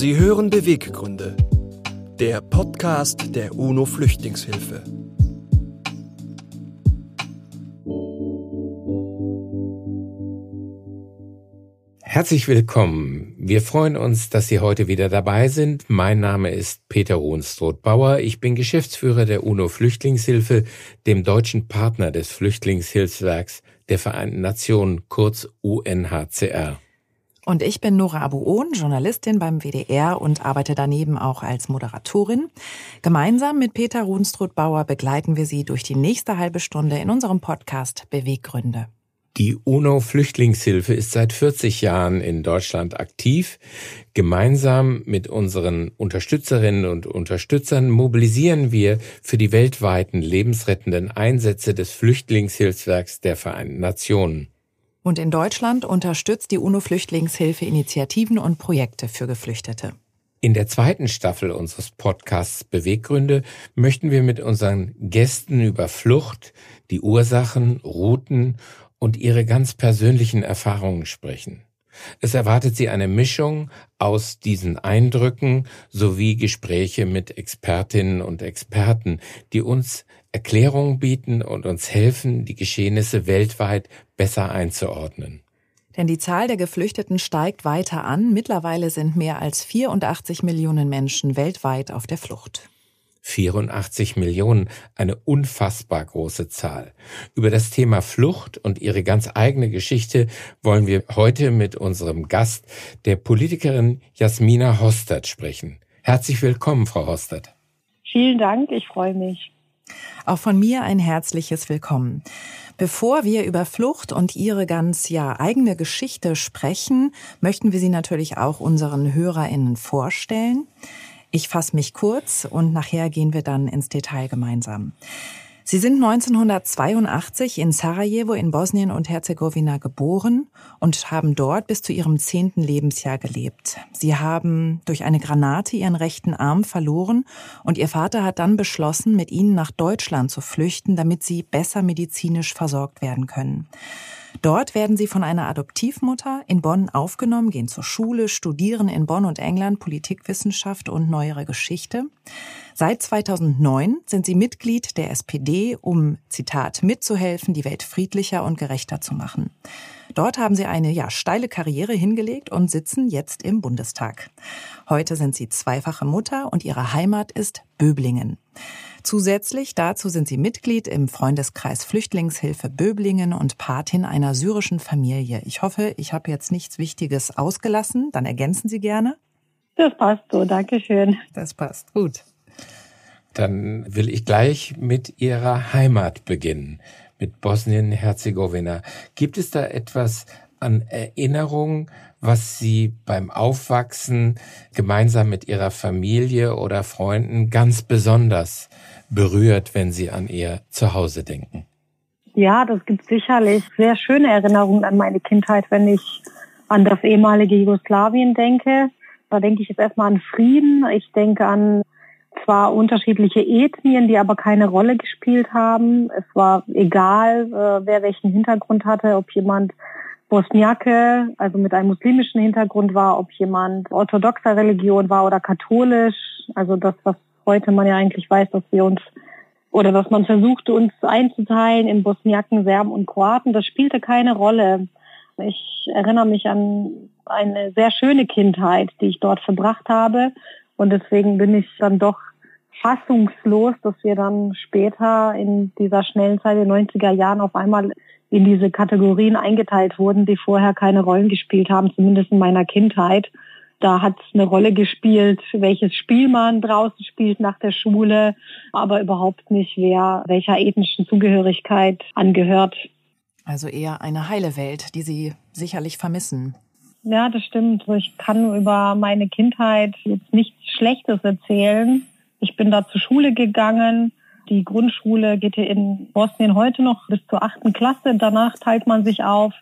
Sie hören Beweggründe, der Podcast der UNO Flüchtlingshilfe. Herzlich willkommen. Wir freuen uns, dass Sie heute wieder dabei sind. Mein Name ist Peter Ruhnstroth-Bauer. Ich bin Geschäftsführer der UNO Flüchtlingshilfe, dem deutschen Partner des Flüchtlingshilfswerks der Vereinten Nationen, kurz UNHCR. Und ich bin Nora Abuon, Journalistin beim WDR und arbeite daneben auch als Moderatorin. Gemeinsam mit Peter Ruhnstroth-Bauer begleiten wir Sie durch die nächste halbe Stunde in unserem Podcast Beweggründe. Die UNO-Flüchtlingshilfe ist seit 40 Jahren in Deutschland aktiv. Gemeinsam mit unseren Unterstützerinnen und Unterstützern mobilisieren wir für die weltweiten lebensrettenden Einsätze des Flüchtlingshilfswerks der Vereinten Nationen. Und in Deutschland unterstützt die UNO-Flüchtlingshilfe Initiativen und Projekte für Geflüchtete. In der zweiten Staffel unseres Podcasts Beweggründe möchten wir mit unseren Gästen über Flucht, die Ursachen, Routen und ihre ganz persönlichen Erfahrungen sprechen. Es erwartet Sie eine Mischung aus diesen Eindrücken sowie Gespräche mit Expertinnen und Experten, die uns Erklärungen bieten und uns helfen, die Geschehnisse weltweit besser einzuordnen. Denn die Zahl der Geflüchteten steigt weiter an. Mittlerweile sind mehr als 84 Millionen Menschen weltweit auf der Flucht. 84 Millionen, eine unfassbar große Zahl. Über das Thema Flucht und ihre ganz eigene Geschichte wollen wir heute mit unserem Gast, der Politikerin Jasmina Hostert, sprechen. Herzlich willkommen, Frau Hostert. Vielen Dank, ich freue mich. Auch von mir ein herzliches Willkommen. Bevor wir über Flucht und ihre ganz ja eigene Geschichte sprechen, möchten wir sie natürlich auch unseren HörerInnen vorstellen. Ich fasse mich kurz und nachher gehen wir dann ins Detail gemeinsam. Sie sind 1982 in Sarajevo in Bosnien und Herzegowina geboren und haben dort bis zu ihrem zehnten Lebensjahr gelebt. Sie haben durch eine Granate ihren rechten Arm verloren und ihr Vater hat dann beschlossen, mit ihnen nach Deutschland zu flüchten, damit sie besser medizinisch versorgt werden können. Dort werden sie von einer Adoptivmutter in Bonn aufgenommen, gehen zur Schule, studieren in Bonn und England Politikwissenschaft und neuere Geschichte. Seit 2009 sind sie Mitglied der SPD, um, Zitat, mitzuhelfen, die Welt friedlicher und gerechter zu machen. Dort haben sie eine ja, steile Karriere hingelegt und sitzen jetzt im Bundestag. Heute sind sie zweifache Mutter und ihre Heimat ist Böblingen. Zusätzlich dazu sind sie Mitglied im Freundeskreis Flüchtlingshilfe Böblingen und Patin einer syrischen Familie. Ich hoffe, ich habe jetzt nichts Wichtiges ausgelassen. Dann ergänzen Sie gerne. Das passt so, danke schön. Das passt, gut. Dann will ich gleich mit Ihrer Heimat beginnen, mit Bosnien-Herzegowina. Gibt es da etwas an Erinnerung, was Sie beim Aufwachsen gemeinsam mit Ihrer Familie oder Freunden ganz besonders berührt, wenn Sie an Ihr Zuhause denken? Ja, das gibt sicherlich sehr schöne Erinnerungen an meine Kindheit, wenn ich an das ehemalige Jugoslawien denke. Da denke ich jetzt erstmal an Frieden. Ich denke an zwar unterschiedliche Ethnien, die aber keine Rolle gespielt haben. Es war egal, äh, wer welchen Hintergrund hatte, ob jemand Bosniake, also mit einem muslimischen Hintergrund war, ob jemand orthodoxer Religion war oder katholisch. Also das, was heute man ja eigentlich weiß, dass wir uns oder dass man versuchte, uns einzuteilen in Bosniaken, Serben und Kroaten, das spielte keine Rolle. Ich erinnere mich an eine sehr schöne Kindheit, die ich dort verbracht habe. Und deswegen bin ich dann doch fassungslos, dass wir dann später in dieser schnellen Zeit der 90er Jahren auf einmal in diese Kategorien eingeteilt wurden, die vorher keine Rollen gespielt haben, zumindest in meiner Kindheit. Da hat es eine Rolle gespielt, welches Spiel man draußen spielt nach der Schule, aber überhaupt nicht, wer welcher ethnischen Zugehörigkeit angehört. Also eher eine heile Welt, die Sie sicherlich vermissen. Ja, das stimmt. Ich kann über meine Kindheit jetzt nichts Schlechtes erzählen. Ich bin da zur Schule gegangen. Die Grundschule geht hier in Bosnien heute noch bis zur achten Klasse. Danach teilt man sich auf.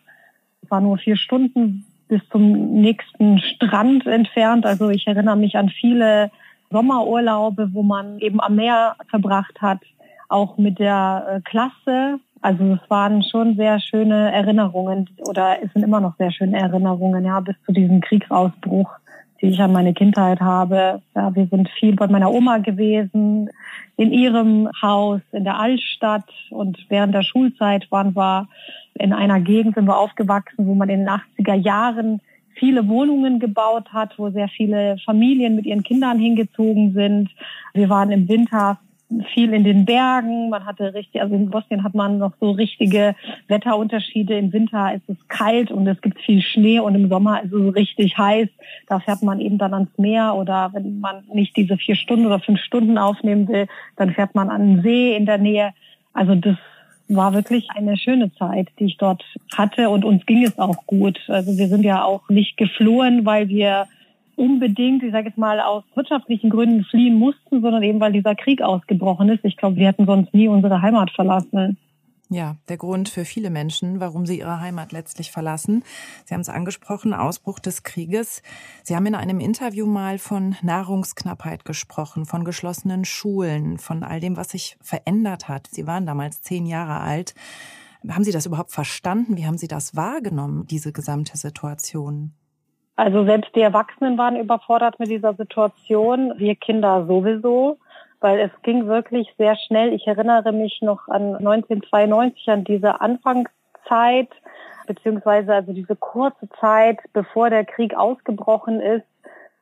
Es war nur vier Stunden bis zum nächsten Strand entfernt. Also ich erinnere mich an viele Sommerurlaube, wo man eben am Meer verbracht hat, auch mit der äh, Klasse. Also es waren schon sehr schöne Erinnerungen oder es sind immer noch sehr schöne Erinnerungen, ja, bis zu diesem Kriegsausbruch die ich an meine Kindheit habe. Ja, wir sind viel bei meiner Oma gewesen, in ihrem Haus in der Altstadt und während der Schulzeit waren wir in einer Gegend, sind wir aufgewachsen, wo man in den 80er Jahren viele Wohnungen gebaut hat, wo sehr viele Familien mit ihren Kindern hingezogen sind. Wir waren im Winter viel in den Bergen. Man hatte richtig, also in Bosnien hat man noch so richtige Wetterunterschiede. Im Winter ist es kalt und es gibt viel Schnee und im Sommer ist es richtig heiß. Da fährt man eben dann ans Meer oder wenn man nicht diese vier Stunden oder fünf Stunden aufnehmen will, dann fährt man an den See in der Nähe. Also das war wirklich eine schöne Zeit, die ich dort hatte und uns ging es auch gut. Also wir sind ja auch nicht geflohen, weil wir unbedingt, ich sage jetzt mal, aus wirtschaftlichen Gründen fliehen mussten, sondern eben weil dieser Krieg ausgebrochen ist. Ich glaube, wir hätten sonst nie unsere Heimat verlassen. Ja, der Grund für viele Menschen, warum sie ihre Heimat letztlich verlassen. Sie haben es angesprochen, Ausbruch des Krieges. Sie haben in einem Interview mal von Nahrungsknappheit gesprochen, von geschlossenen Schulen, von all dem, was sich verändert hat. Sie waren damals zehn Jahre alt. Haben Sie das überhaupt verstanden? Wie haben Sie das wahrgenommen, diese gesamte Situation? Also selbst die Erwachsenen waren überfordert mit dieser Situation, wir Kinder sowieso, weil es ging wirklich sehr schnell. Ich erinnere mich noch an 1992, an diese Anfangszeit, beziehungsweise also diese kurze Zeit, bevor der Krieg ausgebrochen ist,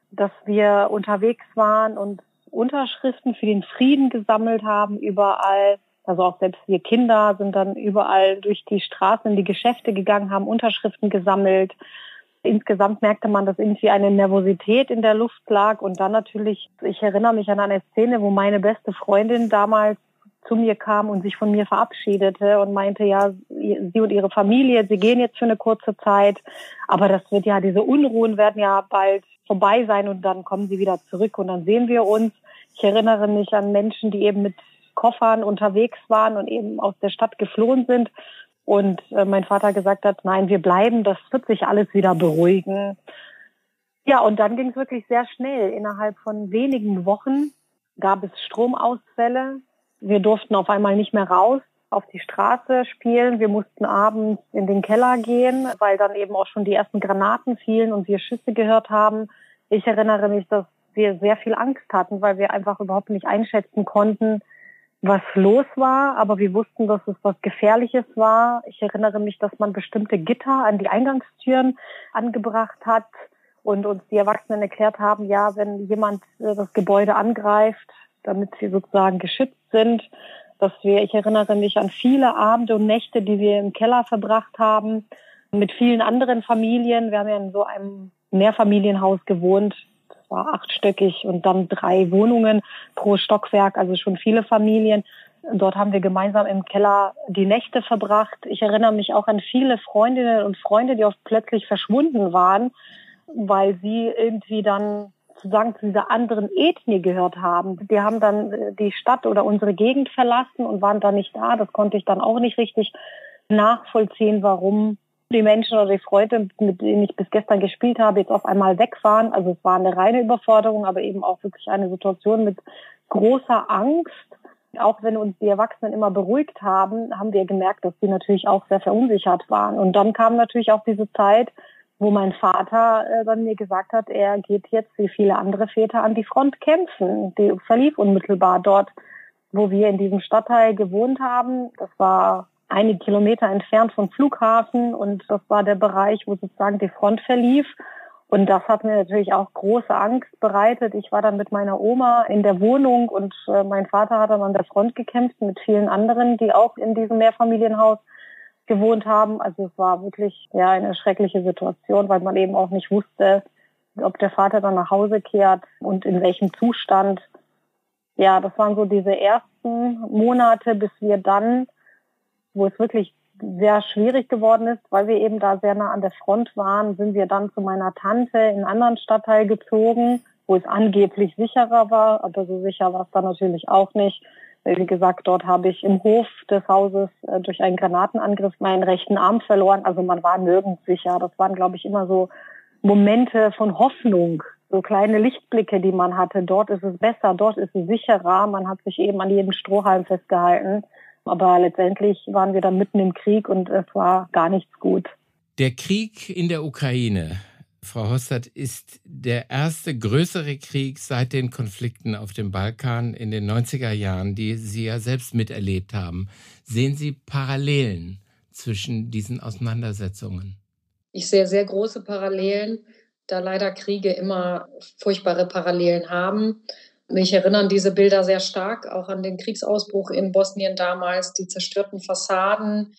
dass wir unterwegs waren und Unterschriften für den Frieden gesammelt haben überall. Also auch selbst wir Kinder sind dann überall durch die Straßen in die Geschäfte gegangen, haben Unterschriften gesammelt insgesamt merkte man, dass irgendwie eine Nervosität in der Luft lag. Und dann natürlich, ich erinnere mich an eine Szene, wo meine beste Freundin damals zu mir kam und sich von mir verabschiedete und meinte, ja, sie und ihre Familie, sie gehen jetzt für eine kurze Zeit, aber das wird ja, diese Unruhen werden ja bald vorbei sein und dann kommen sie wieder zurück und dann sehen wir uns. Ich erinnere mich an Menschen, die eben mit Koffern unterwegs waren und eben aus der Stadt geflohen sind und äh, mein Vater gesagt hat, nein, wir bleiben, das wird sich alles wieder beruhigen. Ja, und dann ging es wirklich sehr schnell. Innerhalb von wenigen Wochen gab es Stromausfälle. Wir durften auf einmal nicht mehr raus auf die Straße spielen. Wir mussten abends in den Keller gehen, weil dann eben auch schon die ersten Granaten fielen und wir Schüsse gehört haben. Ich erinnere mich, dass wir sehr viel Angst hatten, weil wir einfach überhaupt nicht einschätzen konnten, was los war, aber wir wussten, dass es was Gefährliches war. Ich erinnere mich, dass man bestimmte Gitter an die Eingangstüren angebracht hat und uns die Erwachsenen erklärt haben, ja, wenn jemand äh, das Gebäude angreift, damit sie sozusagen geschützt sind, dass wir, ich erinnere mich an viele Abende und Nächte, die wir im Keller verbracht haben, mit vielen anderen Familien. Wir haben ja in so einem Mehrfamilienhaus gewohnt, war achtstöckig und dann drei Wohnungen pro Stockwerk, also schon viele Familien. Dort haben wir gemeinsam im Keller die Nächte verbracht. Ich erinnere mich auch an viele Freundinnen und Freunde, die oft plötzlich verschwunden waren, weil sie irgendwie dann sozusagen zu dieser anderen Ethnie gehört haben. Die haben dann äh, die Stadt oder unsere Gegend verlassen und waren dann nicht da. Das konnte ich dann auch nicht richtig nachvollziehen, warum die Menschen oder die Freunde, mit denen ich bis gestern gespielt habe, jetzt auf einmal wegfahren. Also es war eine reine Überforderung, aber eben auch wirklich eine Situation mit großer Angst. Auch wenn uns die Erwachsenen immer beruhigt haben, haben wir gemerkt, dass sie natürlich auch sehr verunsichert waren. Und dann kam natürlich auch diese Zeit, wo mein Vater äh, dann mir gesagt hat, er geht jetzt wie viele andere Väter an die Front kämpfen. Die verlief unmittelbar dort, wo wir in diesem Stadtteil gewohnt haben. Das war einige Kilometer entfernt vom Flughafen und das war der Bereich, wo sozusagen die Front verlief. Und das hat mir natürlich auch große Angst bereitet. Ich war dann mit meiner Oma in der Wohnung und äh, mein Vater hat dann an der Front gekämpft mit vielen anderen, die auch in diesem Mehrfamilienhaus gewohnt haben. Also es war wirklich ja eine schreckliche Situation, weil man eben auch nicht wusste, ob der Vater dann nach Hause kehrt und in welchem Zustand. Ja, das waren so diese ersten Monate, bis wir dann wo es wirklich sehr schwierig geworden ist, weil wir eben da sehr nah an der Front waren, sind wir dann zu meiner Tante in einen anderen Stadtteil gezogen, wo es angeblich sicherer war, aber so sicher war es dann natürlich auch nicht. Wie gesagt, dort habe ich im Hof des Hauses äh, durch einen Granatenangriff meinen rechten Arm verloren. Also man war nirgends sicher. Das waren, glaube ich, immer so Momente von Hoffnung, so kleine Lichtblicke, die man hatte. Dort ist es besser, dort ist es sicherer. Man hat sich eben an jeden Strohhalm festgehalten. Aber letztendlich waren wir dann mitten im Krieg und es war gar nichts gut. Der Krieg in der Ukraine Frau Hossert, ist der erste größere Krieg seit den Konflikten auf dem Balkan in den 90er Jahren, die Sie ja selbst miterlebt haben. Sehen Sie Parallelen zwischen diesen Auseinandersetzungen? Ich sehe sehr große Parallelen, da leider Kriege immer furchtbare Parallelen haben. Mich erinnern diese Bilder sehr stark auch an den Kriegsausbruch in Bosnien damals, die zerstörten Fassaden,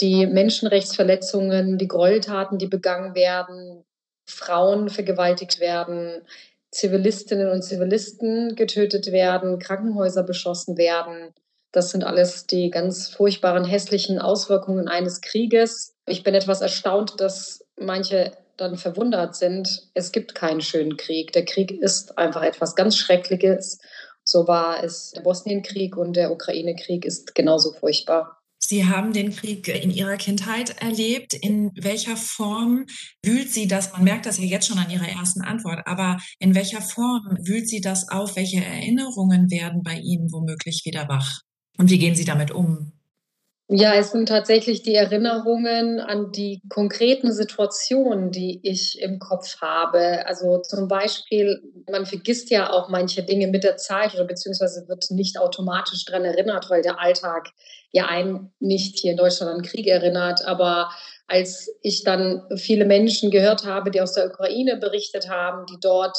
die Menschenrechtsverletzungen, die Gräueltaten, die begangen werden, Frauen vergewaltigt werden, Zivilistinnen und Zivilisten getötet werden, Krankenhäuser beschossen werden. Das sind alles die ganz furchtbaren, hässlichen Auswirkungen eines Krieges. Ich bin etwas erstaunt, dass manche dann verwundert sind. Es gibt keinen schönen Krieg. Der Krieg ist einfach etwas ganz Schreckliches. So war es der Bosnienkrieg und der Ukraine-Krieg ist genauso furchtbar. Sie haben den Krieg in Ihrer Kindheit erlebt. In welcher Form wühlt Sie das? Man merkt das ja jetzt schon an Ihrer ersten Antwort, aber in welcher Form wühlt Sie das auf? Welche Erinnerungen werden bei Ihnen womöglich wieder wach? Und wie gehen Sie damit um? Ja, es sind tatsächlich die Erinnerungen an die konkreten Situationen, die ich im Kopf habe. Also zum Beispiel, man vergisst ja auch manche Dinge mit der Zeit oder beziehungsweise wird nicht automatisch daran erinnert, weil der Alltag ja einen nicht hier in Deutschland an Krieg erinnert. Aber als ich dann viele Menschen gehört habe, die aus der Ukraine berichtet haben, die dort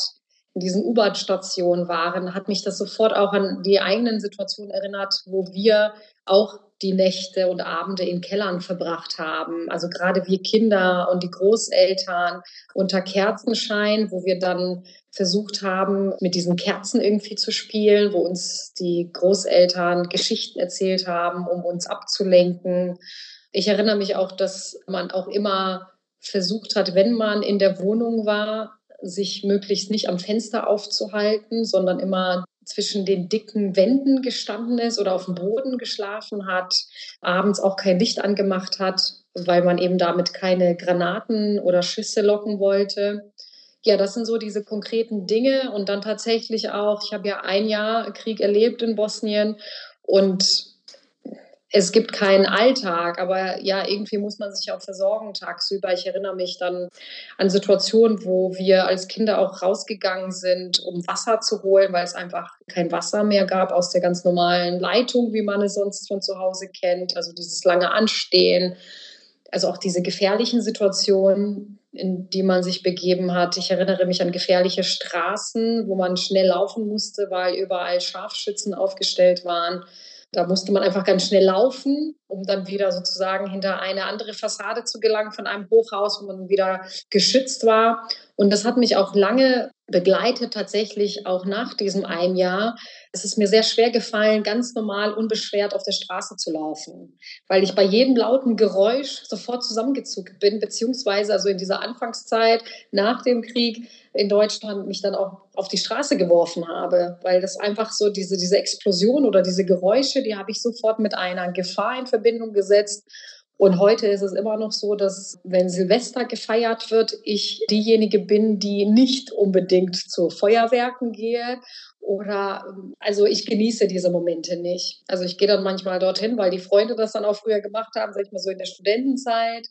in diesen U-Bahn-Stationen waren, hat mich das sofort auch an die eigenen Situationen erinnert, wo wir auch die Nächte und Abende in Kellern verbracht haben. Also gerade wir Kinder und die Großeltern unter Kerzenschein, wo wir dann versucht haben, mit diesen Kerzen irgendwie zu spielen, wo uns die Großeltern Geschichten erzählt haben, um uns abzulenken. Ich erinnere mich auch, dass man auch immer versucht hat, wenn man in der Wohnung war, sich möglichst nicht am Fenster aufzuhalten, sondern immer zwischen den dicken Wänden gestanden ist oder auf dem Boden geschlafen hat, abends auch kein Licht angemacht hat, weil man eben damit keine Granaten oder Schüsse locken wollte. Ja, das sind so diese konkreten Dinge und dann tatsächlich auch, ich habe ja ein Jahr Krieg erlebt in Bosnien und es gibt keinen Alltag, aber ja, irgendwie muss man sich auch versorgen tagsüber. Ich erinnere mich dann an Situationen, wo wir als Kinder auch rausgegangen sind, um Wasser zu holen, weil es einfach kein Wasser mehr gab aus der ganz normalen Leitung, wie man es sonst von zu Hause kennt. Also dieses lange Anstehen, also auch diese gefährlichen Situationen, in die man sich begeben hat. Ich erinnere mich an gefährliche Straßen, wo man schnell laufen musste, weil überall Scharfschützen aufgestellt waren. Da musste man einfach ganz schnell laufen, um dann wieder sozusagen hinter eine andere Fassade zu gelangen von einem Hochhaus, wo man wieder geschützt war. Und das hat mich auch lange begleitet, tatsächlich auch nach diesem ein Jahr. Es ist mir sehr schwer gefallen, ganz normal, unbeschwert auf der Straße zu laufen, weil ich bei jedem lauten Geräusch sofort zusammengezuckt bin, beziehungsweise also in dieser Anfangszeit nach dem Krieg in Deutschland mich dann auch auf die Straße geworfen habe, weil das einfach so diese, diese Explosion oder diese Geräusche, die habe ich sofort mit einer Gefahr in Verbindung gesetzt. Und heute ist es immer noch so, dass wenn Silvester gefeiert wird, ich diejenige bin, die nicht unbedingt zu Feuerwerken gehe oder also ich genieße diese Momente nicht. Also ich gehe dann manchmal dorthin, weil die Freunde das dann auch früher gemacht haben, sag ich mal so in der Studentenzeit.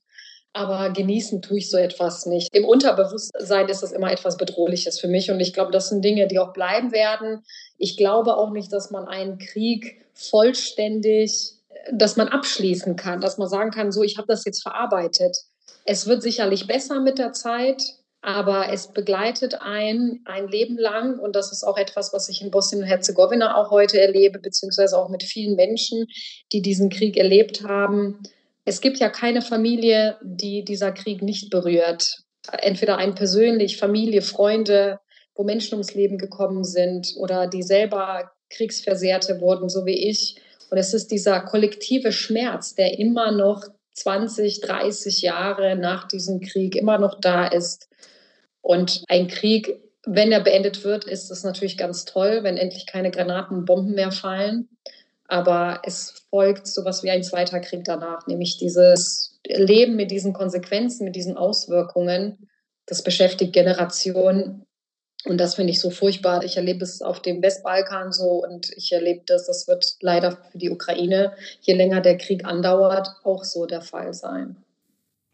Aber genießen tue ich so etwas nicht. Im Unterbewusstsein ist das immer etwas Bedrohliches für mich. Und ich glaube, das sind Dinge, die auch bleiben werden. Ich glaube auch nicht, dass man einen Krieg vollständig, dass man abschließen kann, dass man sagen kann, so, ich habe das jetzt verarbeitet. Es wird sicherlich besser mit der Zeit, aber es begleitet ein ein Leben lang und das ist auch etwas, was ich in Bosnien und Herzegowina auch heute erlebe, beziehungsweise auch mit vielen Menschen, die diesen Krieg erlebt haben es gibt ja keine Familie, die dieser Krieg nicht berührt. Entweder ein persönlich, Familie, Freunde, wo Menschen ums Leben gekommen sind oder die selber Kriegsversehrte wurden, so wie ich. Und es ist dieser kollektive Schmerz, der immer noch 20, 30 Jahre nach diesem Krieg immer noch da ist. Und ein Krieg, wenn er beendet wird, ist es natürlich ganz toll, wenn endlich keine Granaten und Bomben mehr fallen. Aber es folgt so etwas wie ein zweiter Krieg danach, nämlich dieses Leben mit diesen Konsequenzen, mit diesen Auswirkungen. Das beschäftigt Generationen. Und das finde ich so furchtbar. Ich erlebe es auf dem Westbalkan so und ich erlebe das, das wird leider für die Ukraine, je länger der Krieg andauert, auch so der Fall sein.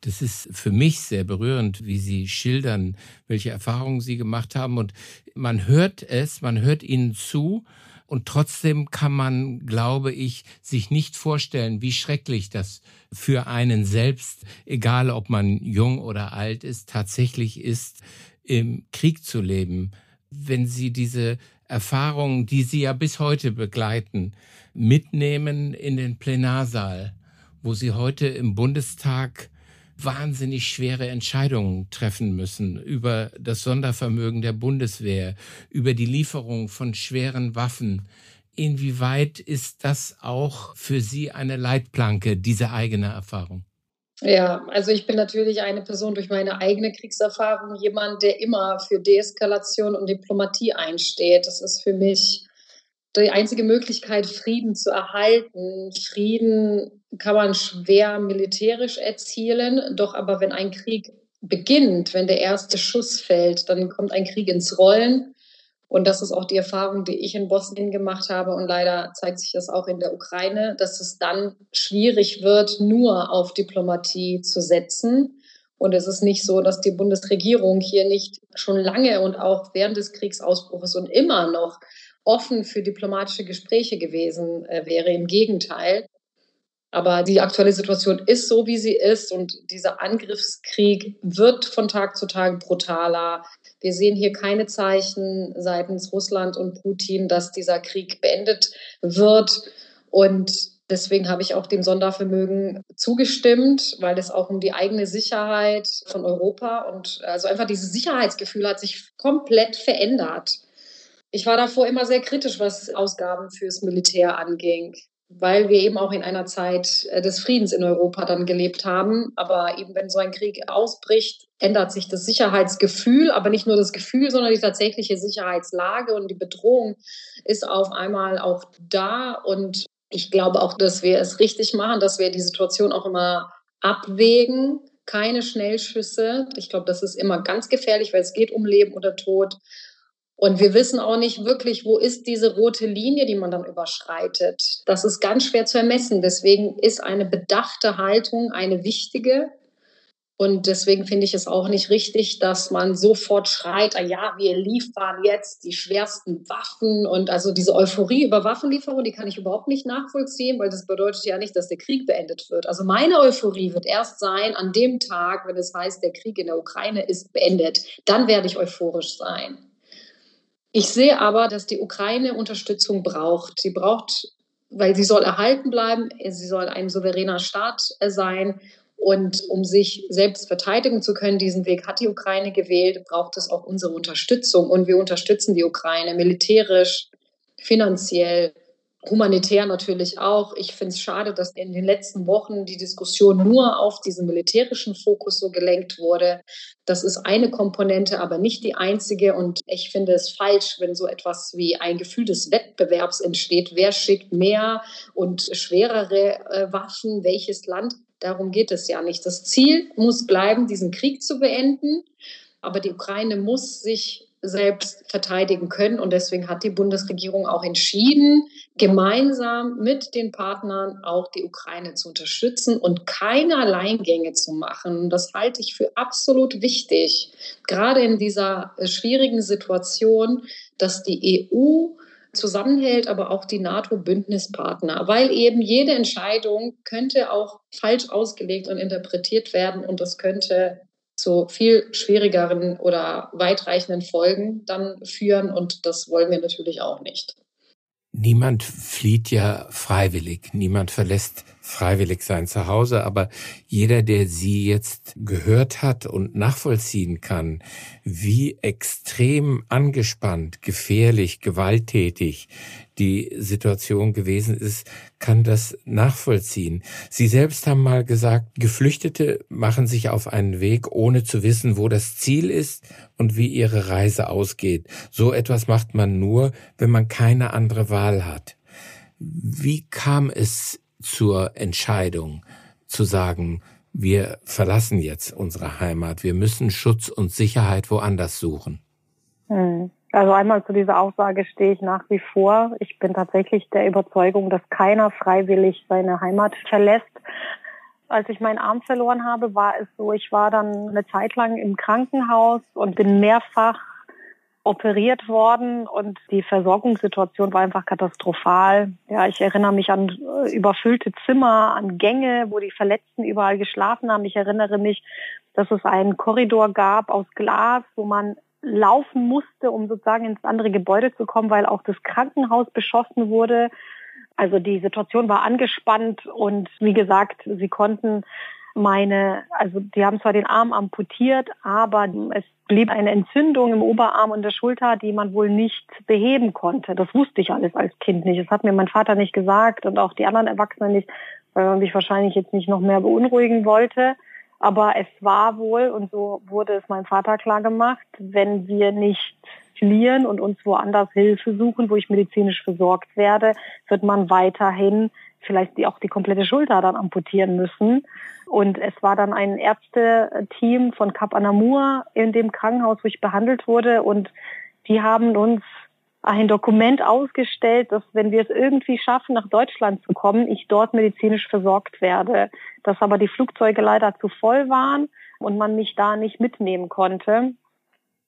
Das ist für mich sehr berührend, wie Sie schildern, welche Erfahrungen Sie gemacht haben. Und man hört es, man hört Ihnen zu. Und trotzdem kann man, glaube ich, sich nicht vorstellen, wie schrecklich das für einen selbst, egal ob man jung oder alt ist, tatsächlich ist, im Krieg zu leben. Wenn Sie diese Erfahrungen, die Sie ja bis heute begleiten, mitnehmen in den Plenarsaal, wo Sie heute im Bundestag wahnsinnig schwere Entscheidungen treffen müssen über das Sondervermögen der Bundeswehr, über die Lieferung von schweren Waffen. Inwieweit ist das auch für Sie eine Leitplanke, diese eigene Erfahrung? Ja, also ich bin natürlich eine Person durch meine eigene Kriegserfahrung, jemand, der immer für Deeskalation und Diplomatie einsteht. Das ist für mich die einzige Möglichkeit, Frieden zu erhalten. Frieden kann man schwer militärisch erzielen, doch aber wenn ein Krieg beginnt, wenn der erste Schuss fällt, dann kommt ein Krieg ins Rollen. Und das ist auch die Erfahrung, die ich in Bosnien gemacht habe. Und leider zeigt sich das auch in der Ukraine, dass es dann schwierig wird, nur auf Diplomatie zu setzen. Und es ist nicht so, dass die Bundesregierung hier nicht schon lange und auch während des Kriegsausbruches und immer noch offen für diplomatische Gespräche gewesen äh, wäre. Im Gegenteil. Aber die aktuelle Situation ist so, wie sie ist. Und dieser Angriffskrieg wird von Tag zu Tag brutaler. Wir sehen hier keine Zeichen seitens Russland und Putin, dass dieser Krieg beendet wird. Und deswegen habe ich auch dem Sondervermögen zugestimmt, weil es auch um die eigene Sicherheit von Europa und also einfach dieses Sicherheitsgefühl hat sich komplett verändert. Ich war davor immer sehr kritisch, was Ausgaben fürs Militär anging, weil wir eben auch in einer Zeit äh, des Friedens in Europa dann gelebt haben. Aber eben wenn so ein Krieg ausbricht, ändert sich das Sicherheitsgefühl, aber nicht nur das Gefühl, sondern die tatsächliche Sicherheitslage und die Bedrohung ist auf einmal auch da. Und ich glaube auch, dass wir es richtig machen, dass wir die Situation auch immer abwägen. Keine Schnellschüsse. Ich glaube, das ist immer ganz gefährlich, weil es geht um Leben oder Tod. Und wir wissen auch nicht wirklich, wo ist diese rote Linie, die man dann überschreitet. Das ist ganz schwer zu ermessen. Deswegen ist eine bedachte Haltung eine wichtige. Und deswegen finde ich es auch nicht richtig, dass man sofort schreit, ah ja, wir liefern jetzt die schwersten Waffen und also diese Euphorie über Waffenlieferung, die kann ich überhaupt nicht nachvollziehen, weil das bedeutet ja nicht, dass der Krieg beendet wird. Also meine Euphorie wird erst sein an dem Tag, wenn es heißt, der Krieg in der Ukraine ist beendet. Dann werde ich euphorisch sein. Ich sehe aber, dass die Ukraine Unterstützung braucht. Sie braucht, weil sie soll erhalten bleiben, sie soll ein souveräner Staat sein. Und um sich selbst verteidigen zu können, diesen Weg hat die Ukraine gewählt, braucht es auch unsere Unterstützung. Und wir unterstützen die Ukraine militärisch, finanziell, humanitär natürlich auch. Ich finde es schade, dass in den letzten Wochen die Diskussion nur auf diesen militärischen Fokus so gelenkt wurde. Das ist eine Komponente, aber nicht die einzige. Und ich finde es falsch, wenn so etwas wie ein Gefühl des Wettbewerbs entsteht. Wer schickt mehr und schwerere äh, Waffen? Welches Land? Darum geht es ja nicht. Das Ziel muss bleiben, diesen Krieg zu beenden. Aber die Ukraine muss sich selbst verteidigen können. Und deswegen hat die Bundesregierung auch entschieden, gemeinsam mit den Partnern auch die Ukraine zu unterstützen und keine Alleingänge zu machen. Das halte ich für absolut wichtig, gerade in dieser äh, schwierigen Situation, dass die EU zusammenhält, aber auch die NATO-Bündnispartner, weil eben jede Entscheidung könnte auch falsch ausgelegt und interpretiert werden und das könnte zu viel schwierigeren oder weitreichenden Folgen dann führen. Und das wollen wir natürlich auch nicht. Niemand flieht ja freiwillig, niemand verlässt freiwillig sein Zuhause, aber jeder, der Sie jetzt gehört hat und nachvollziehen kann, wie extrem angespannt, gefährlich, gewalttätig die Situation gewesen ist, kann das nachvollziehen. Sie selbst haben mal gesagt, Geflüchtete machen sich auf einen Weg, ohne zu wissen, wo das Ziel ist und wie ihre Reise ausgeht. So etwas macht man nur, wenn man keine andere Wahl hat. Wie kam es zur Entscheidung zu sagen, wir verlassen jetzt unsere Heimat, wir müssen Schutz und Sicherheit woanders suchen? Hm. Also einmal zu dieser Aussage stehe ich nach wie vor. Ich bin tatsächlich der Überzeugung, dass keiner freiwillig seine Heimat verlässt. als ich meinen Arm verloren habe, war es so, ich war dann eine Zeit lang im Krankenhaus und bin mehrfach operiert worden und die Versorgungssituation war einfach katastrophal. Ja, ich erinnere mich an äh, überfüllte Zimmer, an Gänge, wo die Verletzten überall geschlafen haben. Ich erinnere mich, dass es einen Korridor gab aus Glas, wo man laufen musste, um sozusagen ins andere Gebäude zu kommen, weil auch das Krankenhaus beschossen wurde. Also die Situation war angespannt und wie gesagt, sie konnten meine, also die haben zwar den Arm amputiert, aber es blieb eine Entzündung im Oberarm und der Schulter, die man wohl nicht beheben konnte. Das wusste ich alles als Kind nicht. Das hat mir mein Vater nicht gesagt und auch die anderen Erwachsenen nicht, weil man mich wahrscheinlich jetzt nicht noch mehr beunruhigen wollte. Aber es war wohl, und so wurde es meinem Vater klar gemacht, wenn wir nicht fliehen und uns woanders Hilfe suchen, wo ich medizinisch versorgt werde, wird man weiterhin vielleicht die, auch die komplette Schulter dann amputieren müssen. Und es war dann ein Ärzteteam von Cap Anamur in dem Krankenhaus, wo ich behandelt wurde. Und die haben uns ein Dokument ausgestellt, dass wenn wir es irgendwie schaffen, nach Deutschland zu kommen, ich dort medizinisch versorgt werde. Dass aber die Flugzeuge leider zu voll waren und man mich da nicht mitnehmen konnte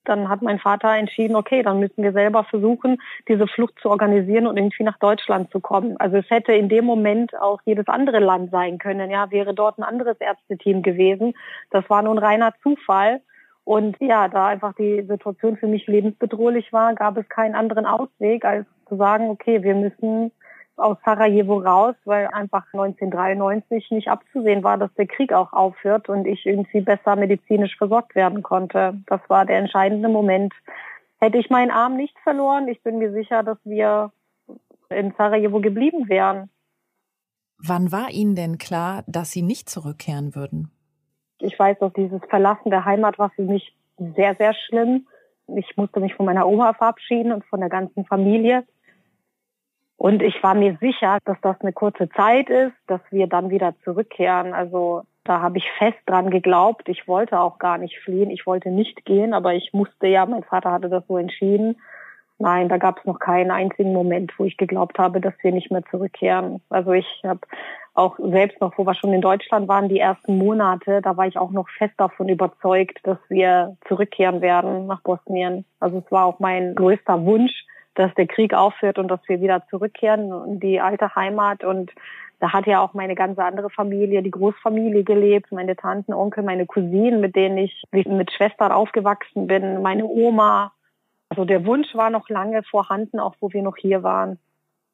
dann hat mein Vater entschieden, okay, dann müssen wir selber versuchen, diese Flucht zu organisieren und irgendwie nach Deutschland zu kommen. Also es hätte in dem Moment auch jedes andere Land sein können. Ja, wäre dort ein anderes Ärzteteam gewesen. Das war nun reiner Zufall. Und ja, da einfach die Situation für mich lebensbedrohlich war, gab es keinen anderen Ausweg, als zu sagen, okay, wir müssen aus Sarajevo raus, weil einfach 1993 nicht abzusehen war, dass der Krieg auch aufhört und ich irgendwie besser medizinisch versorgt werden konnte. Das war der entscheidende Moment. Hätte ich meinen Arm nicht verloren, ich bin mir sicher, dass wir in Sarajevo geblieben wären. Wann war Ihnen denn klar, dass Sie nicht zurückkehren würden? Ich weiß, dass dieses Verlassen der Heimat war für mich sehr, sehr schlimm. Ich musste mich von meiner Oma verabschieden und von der ganzen Familie. Und ich war mir sicher, dass das eine kurze Zeit ist, dass wir dann wieder zurückkehren. Also da habe ich fest dran geglaubt. Ich wollte auch gar nicht fliehen. Ich wollte nicht gehen, aber ich musste ja, mein Vater hatte das so entschieden. Nein, da gab es noch keinen einzigen Moment, wo ich geglaubt habe, dass wir nicht mehr zurückkehren. Also ich habe auch selbst noch, wo wir schon in Deutschland waren, die ersten Monate, da war ich auch noch fest davon überzeugt, dass wir zurückkehren werden nach Bosnien. Also es war auch mein größter Wunsch, dass der Krieg aufhört und dass wir wieder zurückkehren in die alte Heimat. Und da hat ja auch meine ganze andere Familie, die Großfamilie gelebt, meine Tanten, Onkel, meine Cousinen, mit denen ich mit Schwestern aufgewachsen bin, meine Oma. Also der Wunsch war noch lange vorhanden, auch wo wir noch hier waren.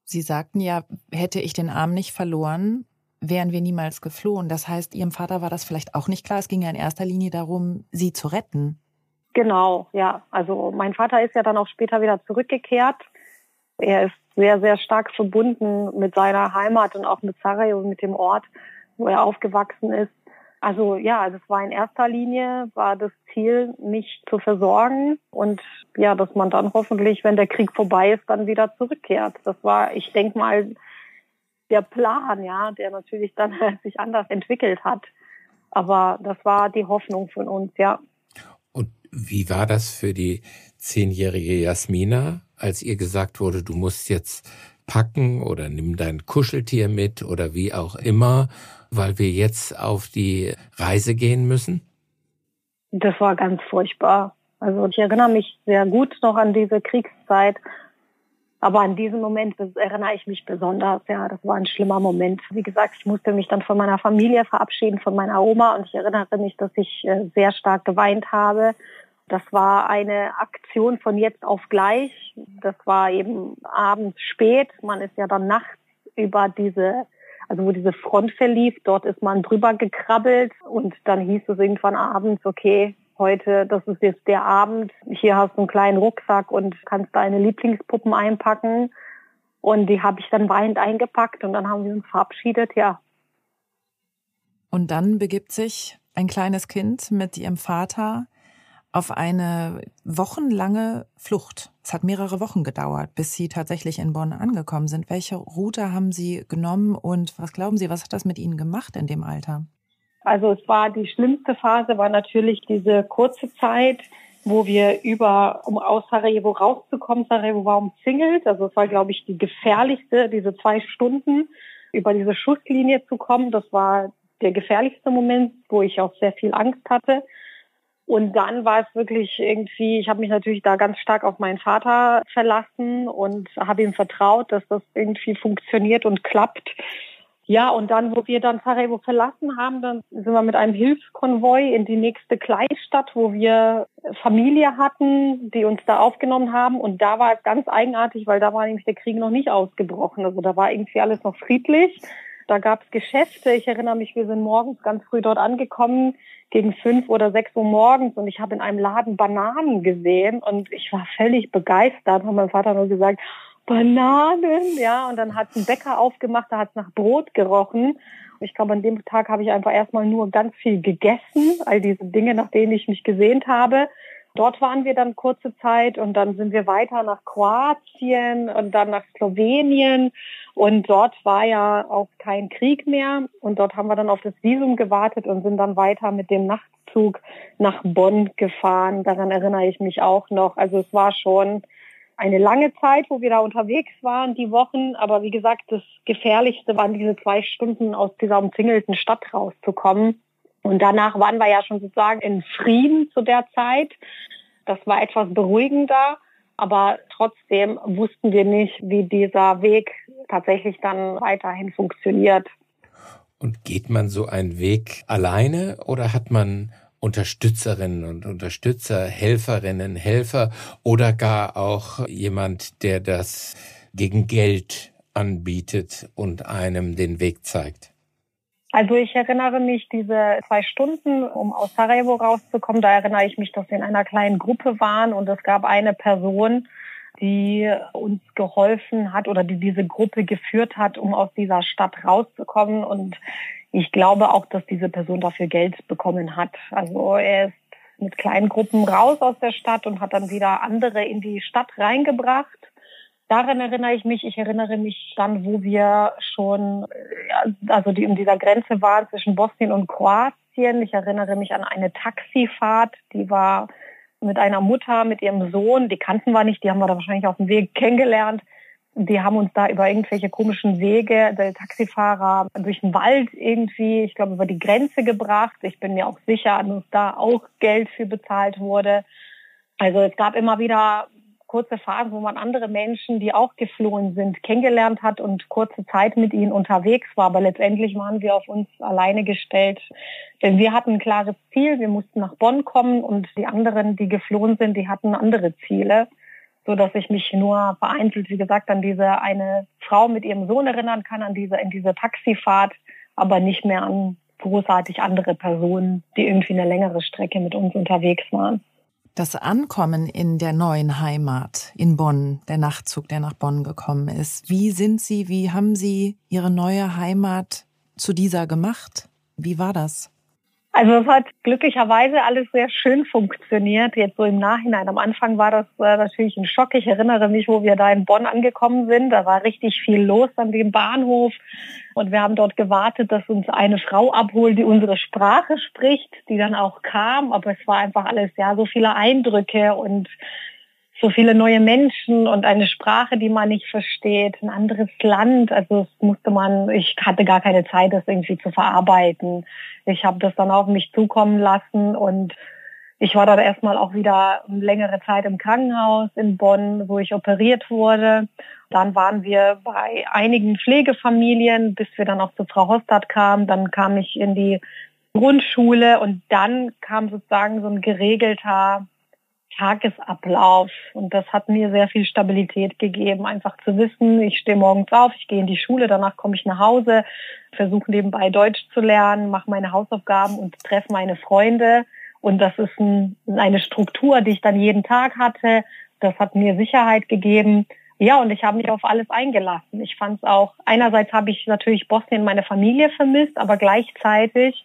Sie sagten ja, hätte ich den Arm nicht verloren, wären wir niemals geflohen. Das heißt, Ihrem Vater war das vielleicht auch nicht klar. Es ging ja in erster Linie darum, Sie zu retten. Genau, ja. Also mein Vater ist ja dann auch später wieder zurückgekehrt. Er ist sehr, sehr stark verbunden mit seiner Heimat und auch mit Sarajevo, mit dem Ort, wo er aufgewachsen ist. Also ja, es war in erster Linie, war das Ziel, mich zu versorgen und ja, dass man dann hoffentlich, wenn der Krieg vorbei ist, dann wieder zurückkehrt. Das war, ich denke mal, der Plan, ja, der natürlich dann sich anders entwickelt hat. Aber das war die Hoffnung von uns, ja. Wie war das für die zehnjährige Jasmina, als ihr gesagt wurde, du musst jetzt packen oder nimm dein Kuscheltier mit oder wie auch immer, weil wir jetzt auf die Reise gehen müssen? Das war ganz furchtbar. Also ich erinnere mich sehr gut noch an diese Kriegszeit. Aber an diesen Moment erinnere ich mich besonders. Ja, das war ein schlimmer Moment. Wie gesagt, ich musste mich dann von meiner Familie verabschieden, von meiner Oma. Und ich erinnere mich, dass ich äh, sehr stark geweint habe das war eine Aktion von jetzt auf gleich. Das war eben abends spät. Man ist ja dann nachts über diese, also wo diese Front verlief, dort ist man drüber gekrabbelt und dann hieß es irgendwann abends, okay, heute, das ist jetzt der Abend, hier hast du einen kleinen Rucksack und kannst deine Lieblingspuppen einpacken. Und die habe ich dann weinend eingepackt und dann haben wir uns verabschiedet, ja. Und dann begibt sich ein kleines Kind mit ihrem Vater auf eine wochenlange Flucht. Es hat mehrere Wochen gedauert, bis Sie tatsächlich in Bonn angekommen sind. Welche Route haben Sie genommen und was glauben Sie, was hat das mit Ihnen gemacht in dem Alter? Also es war die schlimmste Phase, war natürlich diese kurze Zeit, wo wir über, um aus Sarajevo rauszukommen, Sarajevo war umzingelt. Also es war, glaube ich, die gefährlichste, diese zwei Stunden über diese Schusslinie zu kommen. Das war der gefährlichste Moment, wo ich auch sehr viel Angst hatte. Und dann war es wirklich irgendwie, ich habe mich natürlich da ganz stark auf meinen Vater verlassen und habe ihm vertraut, dass das irgendwie funktioniert und klappt. Ja, und dann, wo wir dann Sarajevo verlassen haben, dann sind wir mit einem Hilfskonvoi in die nächste Kleinstadt, wo wir Familie hatten, die uns da aufgenommen haben. Und da war es ganz eigenartig, weil da war nämlich der Krieg noch nicht ausgebrochen. Also da war irgendwie alles noch friedlich. Da gab es Geschäfte. Ich erinnere mich, wir sind morgens ganz früh dort angekommen, gegen fünf oder sechs Uhr morgens. Und ich habe in einem Laden Bananen gesehen und ich war völlig begeistert. Hat mein Vater nur gesagt, Bananen, ja. Und dann hat ein Bäcker aufgemacht, da hat es nach Brot gerochen. Ich glaube, an dem Tag habe ich einfach erstmal nur ganz viel gegessen, all diese Dinge, nach denen ich mich gesehnt habe. Dort waren wir dann kurze Zeit und dann sind wir weiter nach Kroatien und dann nach Slowenien und dort war ja auch kein Krieg mehr und dort haben wir dann auf das Visum gewartet und sind dann weiter mit dem Nachtzug nach Bonn gefahren. Daran erinnere ich mich auch noch. Also es war schon eine lange Zeit, wo wir da unterwegs waren, die Wochen. Aber wie gesagt, das Gefährlichste waren diese zwei Stunden aus dieser umzingelten Stadt rauszukommen. Und danach waren wir ja schon sozusagen in Frieden zu der Zeit. Das war etwas beruhigender, aber trotzdem wussten wir nicht, wie dieser Weg tatsächlich dann weiterhin funktioniert. Und geht man so einen Weg alleine oder hat man Unterstützerinnen und Unterstützer, Helferinnen, Helfer oder gar auch jemand, der das gegen Geld anbietet und einem den Weg zeigt? Also ich erinnere mich, diese zwei Stunden, um aus Sarajevo rauszukommen, da erinnere ich mich, dass wir in einer kleinen Gruppe waren und es gab eine Person, die uns geholfen hat oder die diese Gruppe geführt hat, um aus dieser Stadt rauszukommen. Und ich glaube auch, dass diese Person dafür Geld bekommen hat. Also er ist mit kleinen Gruppen raus aus der Stadt und hat dann wieder andere in die Stadt reingebracht. Daran erinnere ich mich. Ich erinnere mich dann, wo wir schon, also die in dieser Grenze waren zwischen Bosnien und Kroatien. Ich erinnere mich an eine Taxifahrt, die war mit einer Mutter, mit ihrem Sohn. Die kannten wir nicht, die haben wir da wahrscheinlich auf dem Weg kennengelernt. Die haben uns da über irgendwelche komischen Wege, der Taxifahrer durch den Wald irgendwie, ich glaube, über die Grenze gebracht. Ich bin mir auch sicher, dass da auch Geld für bezahlt wurde. Also es gab immer wieder kurze Phasen, wo man andere Menschen, die auch geflohen sind, kennengelernt hat und kurze Zeit mit ihnen unterwegs war. Aber letztendlich waren wir auf uns alleine gestellt. Denn wir hatten ein klares Ziel. Wir mussten nach Bonn kommen und die anderen, die geflohen sind, die hatten andere Ziele. So dass ich mich nur vereinzelt, wie gesagt, an diese eine Frau mit ihrem Sohn erinnern kann, an diese, in diese Taxifahrt, aber nicht mehr an großartig andere Personen, die irgendwie eine längere Strecke mit uns unterwegs waren. Das Ankommen in der neuen Heimat in Bonn, der Nachtzug, der nach Bonn gekommen ist. Wie sind Sie, wie haben Sie Ihre neue Heimat zu dieser gemacht? Wie war das? Also es hat glücklicherweise alles sehr schön funktioniert, jetzt so im Nachhinein. Am Anfang war das äh, natürlich ein Schock. Ich erinnere mich, wo wir da in Bonn angekommen sind. Da war richtig viel los an dem Bahnhof. Und wir haben dort gewartet, dass uns eine Frau abholt, die unsere Sprache spricht, die dann auch kam. Aber es war einfach alles, ja, so viele Eindrücke und so viele neue Menschen und eine Sprache, die man nicht versteht, ein anderes Land. Also es musste man, ich hatte gar keine Zeit, das irgendwie zu verarbeiten. Ich habe das dann auf mich zukommen lassen und ich war dann erstmal auch wieder längere Zeit im Krankenhaus in Bonn, wo ich operiert wurde. Dann waren wir bei einigen Pflegefamilien, bis wir dann auch zu Frau Hostad kamen. Dann kam ich in die Grundschule und dann kam sozusagen so ein geregelter Tagesablauf. Und das hat mir sehr viel Stabilität gegeben, einfach zu wissen, ich stehe morgens auf, ich gehe in die Schule, danach komme ich nach Hause, versuche nebenbei Deutsch zu lernen, mache meine Hausaufgaben und treffe meine Freunde. Und das ist ein, eine Struktur, die ich dann jeden Tag hatte. Das hat mir Sicherheit gegeben. Ja, und ich habe mich auf alles eingelassen. Ich fand es auch, einerseits habe ich natürlich Bosnien meine Familie vermisst, aber gleichzeitig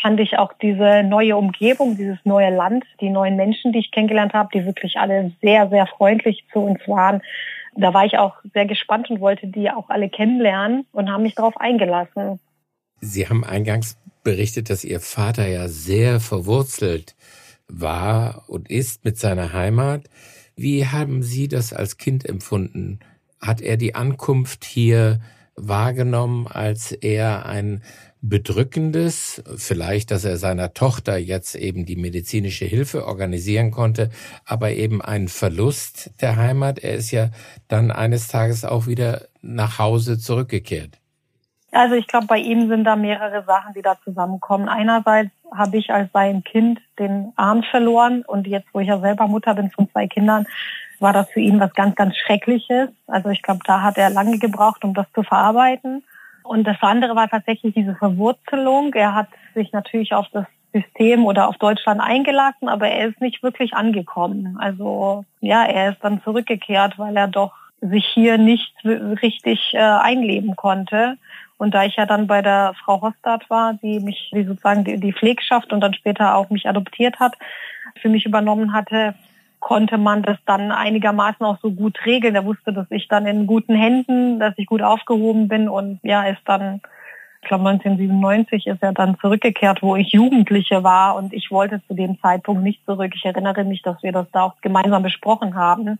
fand ich auch diese neue Umgebung, dieses neue Land, die neuen Menschen, die ich kennengelernt habe, die wirklich alle sehr, sehr freundlich zu uns waren. Da war ich auch sehr gespannt und wollte die auch alle kennenlernen und haben mich darauf eingelassen. Sie haben eingangs berichtet, dass Ihr Vater ja sehr verwurzelt war und ist mit seiner Heimat. Wie haben Sie das als Kind empfunden? Hat er die Ankunft hier wahrgenommen als eher ein bedrückendes, vielleicht, dass er seiner Tochter jetzt eben die medizinische Hilfe organisieren konnte, aber eben ein Verlust der Heimat. Er ist ja dann eines Tages auch wieder nach Hause zurückgekehrt. Also ich glaube, bei ihm sind da mehrere Sachen, die da zusammenkommen. Einerseits habe ich als sein Kind den Arm verloren und jetzt, wo ich ja selber Mutter bin von zwei Kindern, war das für ihn was ganz, ganz Schreckliches. Also ich glaube, da hat er lange gebraucht, um das zu verarbeiten. Und das andere war tatsächlich diese Verwurzelung. Er hat sich natürlich auf das System oder auf Deutschland eingelassen, aber er ist nicht wirklich angekommen. Also ja, er ist dann zurückgekehrt, weil er doch sich hier nicht richtig äh, einleben konnte. Und da ich ja dann bei der Frau Hostad war, die mich, die sozusagen die, die Pflegschaft und dann später auch mich adoptiert hat, für mich übernommen hatte, konnte man das dann einigermaßen auch so gut regeln. Er wusste, dass ich dann in guten Händen, dass ich gut aufgehoben bin und ja, ist dann, ich glaube 1997 ist er dann zurückgekehrt, wo ich Jugendliche war und ich wollte zu dem Zeitpunkt nicht zurück. Ich erinnere mich, dass wir das da auch gemeinsam besprochen haben.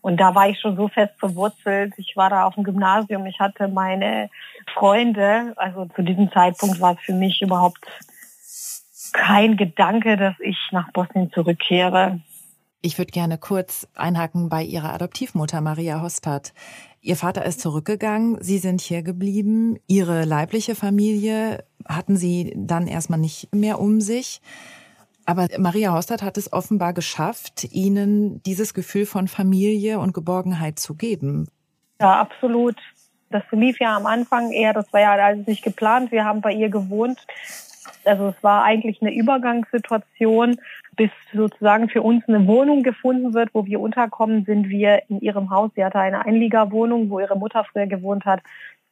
Und da war ich schon so fest verwurzelt. Ich war da auf dem Gymnasium. Ich hatte meine Freunde. Also zu diesem Zeitpunkt war es für mich überhaupt kein Gedanke, dass ich nach Bosnien zurückkehre. Ich würde gerne kurz einhaken bei Ihrer Adoptivmutter Maria Hostad. Ihr Vater ist zurückgegangen, Sie sind hier geblieben. Ihre leibliche Familie hatten Sie dann erstmal nicht mehr um sich. Aber Maria Hostad hat es offenbar geschafft, Ihnen dieses Gefühl von Familie und Geborgenheit zu geben. Ja, absolut. Das verlief ja am Anfang eher, das war ja alles nicht geplant. Wir haben bei ihr gewohnt. Also es war eigentlich eine Übergangssituation, bis sozusagen für uns eine Wohnung gefunden wird, wo wir unterkommen, sind wir in ihrem Haus. Sie hatte eine Einliegerwohnung, wo ihre Mutter früher gewohnt hat.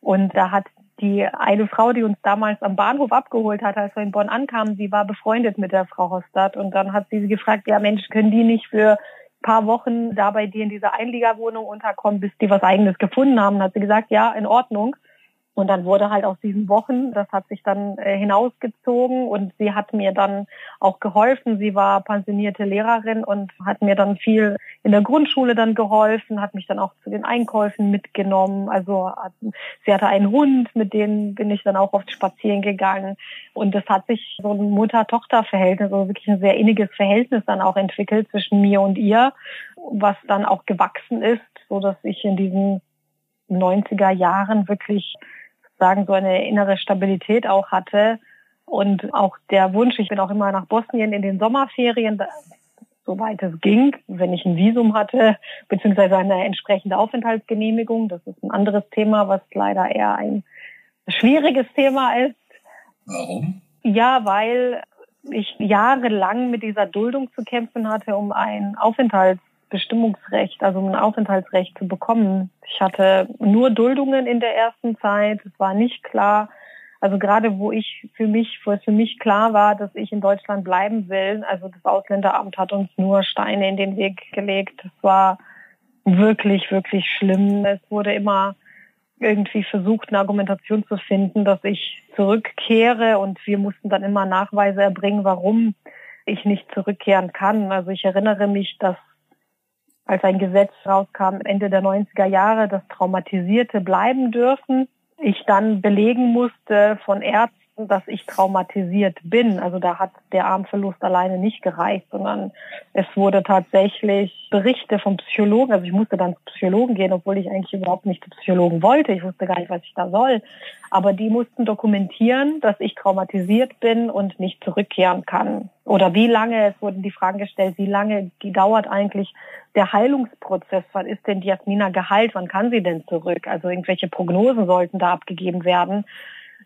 Und da hat die eine Frau, die uns damals am Bahnhof abgeholt hat, als wir in Bonn ankamen, sie war befreundet mit der Frau Hostad. Und dann hat sie sie gefragt, ja Mensch, können die nicht für ein paar Wochen da bei dir in dieser Einliegerwohnung unterkommen, bis die was eigenes gefunden haben? Hat sie gesagt, ja, in Ordnung. Und dann wurde halt aus diesen Wochen, das hat sich dann äh, hinausgezogen und sie hat mir dann auch geholfen. Sie war pensionierte Lehrerin und hat mir dann viel in der Grundschule dann geholfen, hat mich dann auch zu den Einkäufen mitgenommen. Also sie hatte einen Hund, mit dem bin ich dann auch oft spazieren gegangen. Und es hat sich so ein Mutter-Tochter-Verhältnis, also wirklich ein sehr inniges Verhältnis dann auch entwickelt zwischen mir und ihr, was dann auch gewachsen ist, so dass ich in diesen 90er Jahren wirklich sagen, so eine innere Stabilität auch hatte. Und auch der Wunsch, ich bin auch immer nach Bosnien in den Sommerferien, soweit es ging, wenn ich ein Visum hatte, beziehungsweise eine entsprechende Aufenthaltsgenehmigung. Das ist ein anderes Thema, was leider eher ein schwieriges Thema ist. Warum? Ja, weil ich jahrelang mit dieser Duldung zu kämpfen hatte, um ein Aufenthalts Bestimmungsrecht, also ein Aufenthaltsrecht zu bekommen. Ich hatte nur Duldungen in der ersten Zeit. Es war nicht klar, also gerade wo ich für mich, wo es für mich klar war, dass ich in Deutschland bleiben will, also das Ausländeramt hat uns nur Steine in den Weg gelegt. Es war wirklich, wirklich schlimm. Es wurde immer irgendwie versucht, eine Argumentation zu finden, dass ich zurückkehre und wir mussten dann immer Nachweise erbringen, warum ich nicht zurückkehren kann. Also ich erinnere mich, dass als ein Gesetz rauskam Ende der 90er Jahre, dass Traumatisierte bleiben dürfen. Ich dann belegen musste von Ärzten, dass ich traumatisiert bin. Also da hat der Armverlust alleine nicht gereicht, sondern es wurde tatsächlich Berichte vom Psychologen. Also ich musste dann zum Psychologen gehen, obwohl ich eigentlich überhaupt nicht zum Psychologen wollte. Ich wusste gar nicht, was ich da soll. Aber die mussten dokumentieren, dass ich traumatisiert bin und nicht zurückkehren kann. Oder wie lange, es wurden die Fragen gestellt, wie lange dauert eigentlich der Heilungsprozess? Wann ist denn Jasmina geheilt? Wann kann sie denn zurück? Also irgendwelche Prognosen sollten da abgegeben werden.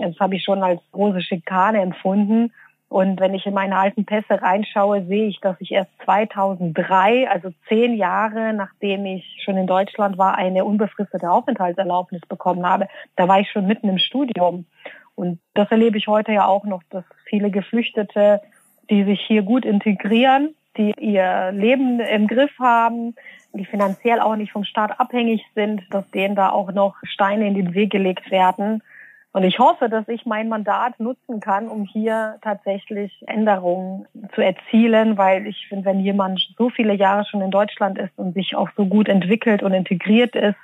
Das habe ich schon als große Schikane empfunden. Und wenn ich in meine alten Pässe reinschaue, sehe ich, dass ich erst 2003, also zehn Jahre nachdem ich schon in Deutschland war, eine unbefristete Aufenthaltserlaubnis bekommen habe. Da war ich schon mitten im Studium. Und das erlebe ich heute ja auch noch, dass viele Geflüchtete, die sich hier gut integrieren, die ihr Leben im Griff haben, die finanziell auch nicht vom Staat abhängig sind, dass denen da auch noch Steine in den Weg gelegt werden und ich hoffe, dass ich mein Mandat nutzen kann, um hier tatsächlich Änderungen zu erzielen, weil ich finde, wenn jemand so viele Jahre schon in Deutschland ist und sich auch so gut entwickelt und integriert ist,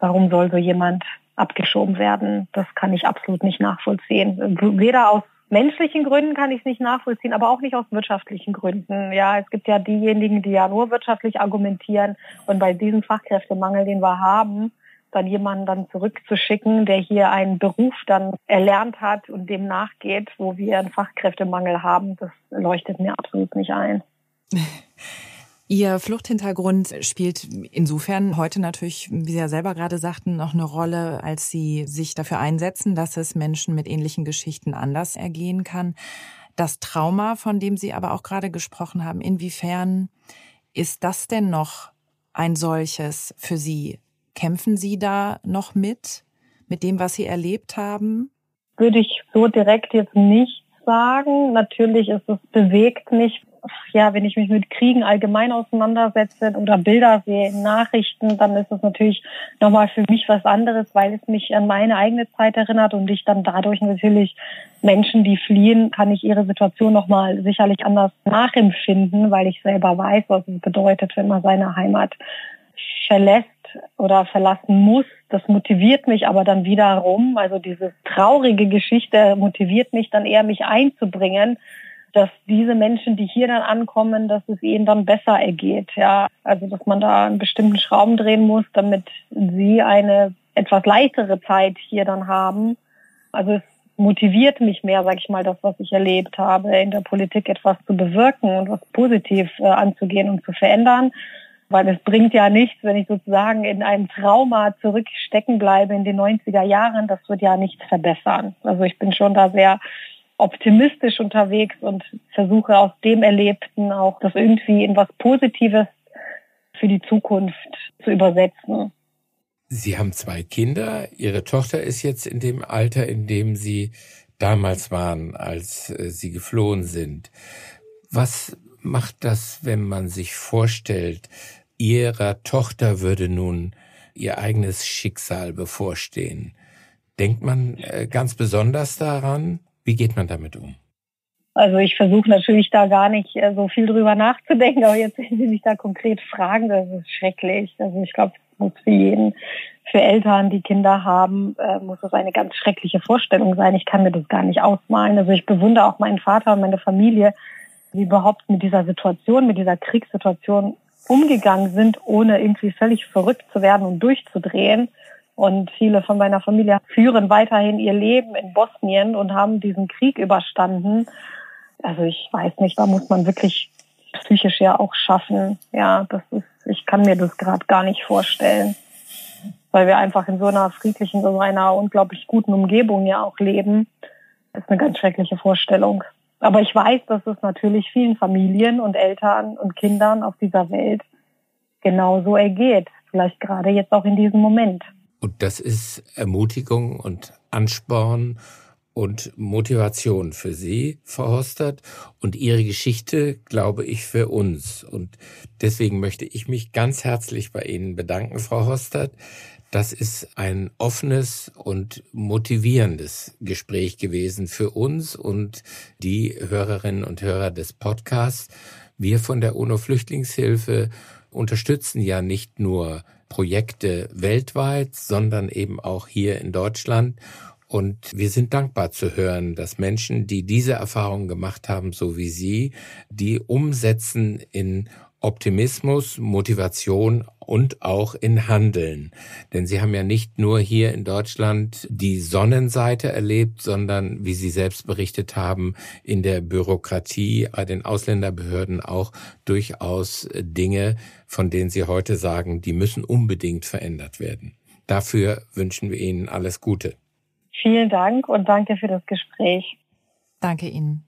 warum soll so jemand abgeschoben werden. Das kann ich absolut nicht nachvollziehen. Weder aus menschlichen Gründen kann ich es nicht nachvollziehen, aber auch nicht aus wirtschaftlichen Gründen. Ja, es gibt ja diejenigen, die ja nur wirtschaftlich argumentieren und bei diesem Fachkräftemangel, den wir haben, dann jemanden dann zurückzuschicken, der hier einen Beruf dann erlernt hat und dem nachgeht, wo wir einen Fachkräftemangel haben, das leuchtet mir absolut nicht ein. Ihr Fluchthintergrund spielt insofern heute natürlich, wie Sie ja selber gerade sagten, noch eine Rolle, als Sie sich dafür einsetzen, dass es Menschen mit ähnlichen Geschichten anders ergehen kann. Das Trauma, von dem Sie aber auch gerade gesprochen haben, inwiefern ist das denn noch ein solches für Sie? Kämpfen Sie da noch mit, mit dem, was Sie erlebt haben? Würde ich so direkt jetzt nicht sagen. Natürlich ist es bewegt mich, ja, wenn ich mich mit Kriegen allgemein auseinandersetze oder Bilder sehe in Nachrichten, dann ist es natürlich nochmal für mich was anderes, weil es mich an meine eigene Zeit erinnert und ich dann dadurch natürlich Menschen, die fliehen, kann ich ihre Situation nochmal sicherlich anders nachempfinden, weil ich selber weiß, was es bedeutet, wenn man seine Heimat verlässt oder verlassen muss. Das motiviert mich aber dann wiederum, also diese traurige Geschichte motiviert mich dann eher, mich einzubringen dass diese Menschen, die hier dann ankommen, dass es ihnen dann besser ergeht. Ja, also dass man da einen bestimmten Schrauben drehen muss, damit sie eine etwas leichtere Zeit hier dann haben. Also es motiviert mich mehr, sag ich mal, das, was ich erlebt habe, in der Politik etwas zu bewirken und was positiv äh, anzugehen und zu verändern. Weil es bringt ja nichts, wenn ich sozusagen in einem Trauma zurückstecken bleibe in den 90er Jahren. Das wird ja nichts verbessern. Also ich bin schon da sehr optimistisch unterwegs und versuche aus dem Erlebten auch das irgendwie in was Positives für die Zukunft zu übersetzen. Sie haben zwei Kinder. Ihre Tochter ist jetzt in dem Alter, in dem Sie damals waren, als äh, Sie geflohen sind. Was macht das, wenn man sich vorstellt, Ihrer Tochter würde nun ihr eigenes Schicksal bevorstehen? Denkt man äh, ganz besonders daran? Wie geht man damit um? Also ich versuche natürlich da gar nicht äh, so viel drüber nachzudenken, aber jetzt, wenn Sie mich da konkret fragen, das ist schrecklich. Also ich glaube, muss für jeden, für Eltern, die Kinder haben, äh, muss es eine ganz schreckliche Vorstellung sein. Ich kann mir das gar nicht ausmalen. Also ich bewundere auch meinen Vater und meine Familie, die überhaupt mit dieser Situation, mit dieser Kriegssituation umgegangen sind, ohne irgendwie völlig verrückt zu werden und durchzudrehen. Und viele von meiner Familie führen weiterhin ihr Leben in Bosnien und haben diesen Krieg überstanden. Also ich weiß nicht, da muss man wirklich psychisch ja auch schaffen. Ja, das ist, ich kann mir das gerade gar nicht vorstellen. Weil wir einfach in so einer friedlichen, so einer unglaublich guten Umgebung ja auch leben. Das ist eine ganz schreckliche Vorstellung. Aber ich weiß, dass es natürlich vielen Familien und Eltern und Kindern auf dieser Welt genauso ergeht. Vielleicht gerade jetzt auch in diesem Moment. Und das ist Ermutigung und Ansporn und Motivation für Sie, Frau Hostert, und Ihre Geschichte, glaube ich, für uns. Und deswegen möchte ich mich ganz herzlich bei Ihnen bedanken, Frau Hostert. Das ist ein offenes und motivierendes Gespräch gewesen für uns und die Hörerinnen und Hörer des Podcasts. Wir von der UNO Flüchtlingshilfe unterstützen ja nicht nur Projekte weltweit, sondern eben auch hier in Deutschland. Und wir sind dankbar zu hören, dass Menschen, die diese Erfahrung gemacht haben, so wie Sie, die umsetzen in Optimismus, Motivation und auch in Handeln. Denn Sie haben ja nicht nur hier in Deutschland die Sonnenseite erlebt, sondern, wie Sie selbst berichtet haben, in der Bürokratie, bei den Ausländerbehörden auch durchaus Dinge, von denen Sie heute sagen, die müssen unbedingt verändert werden. Dafür wünschen wir Ihnen alles Gute. Vielen Dank und danke für das Gespräch. Danke Ihnen.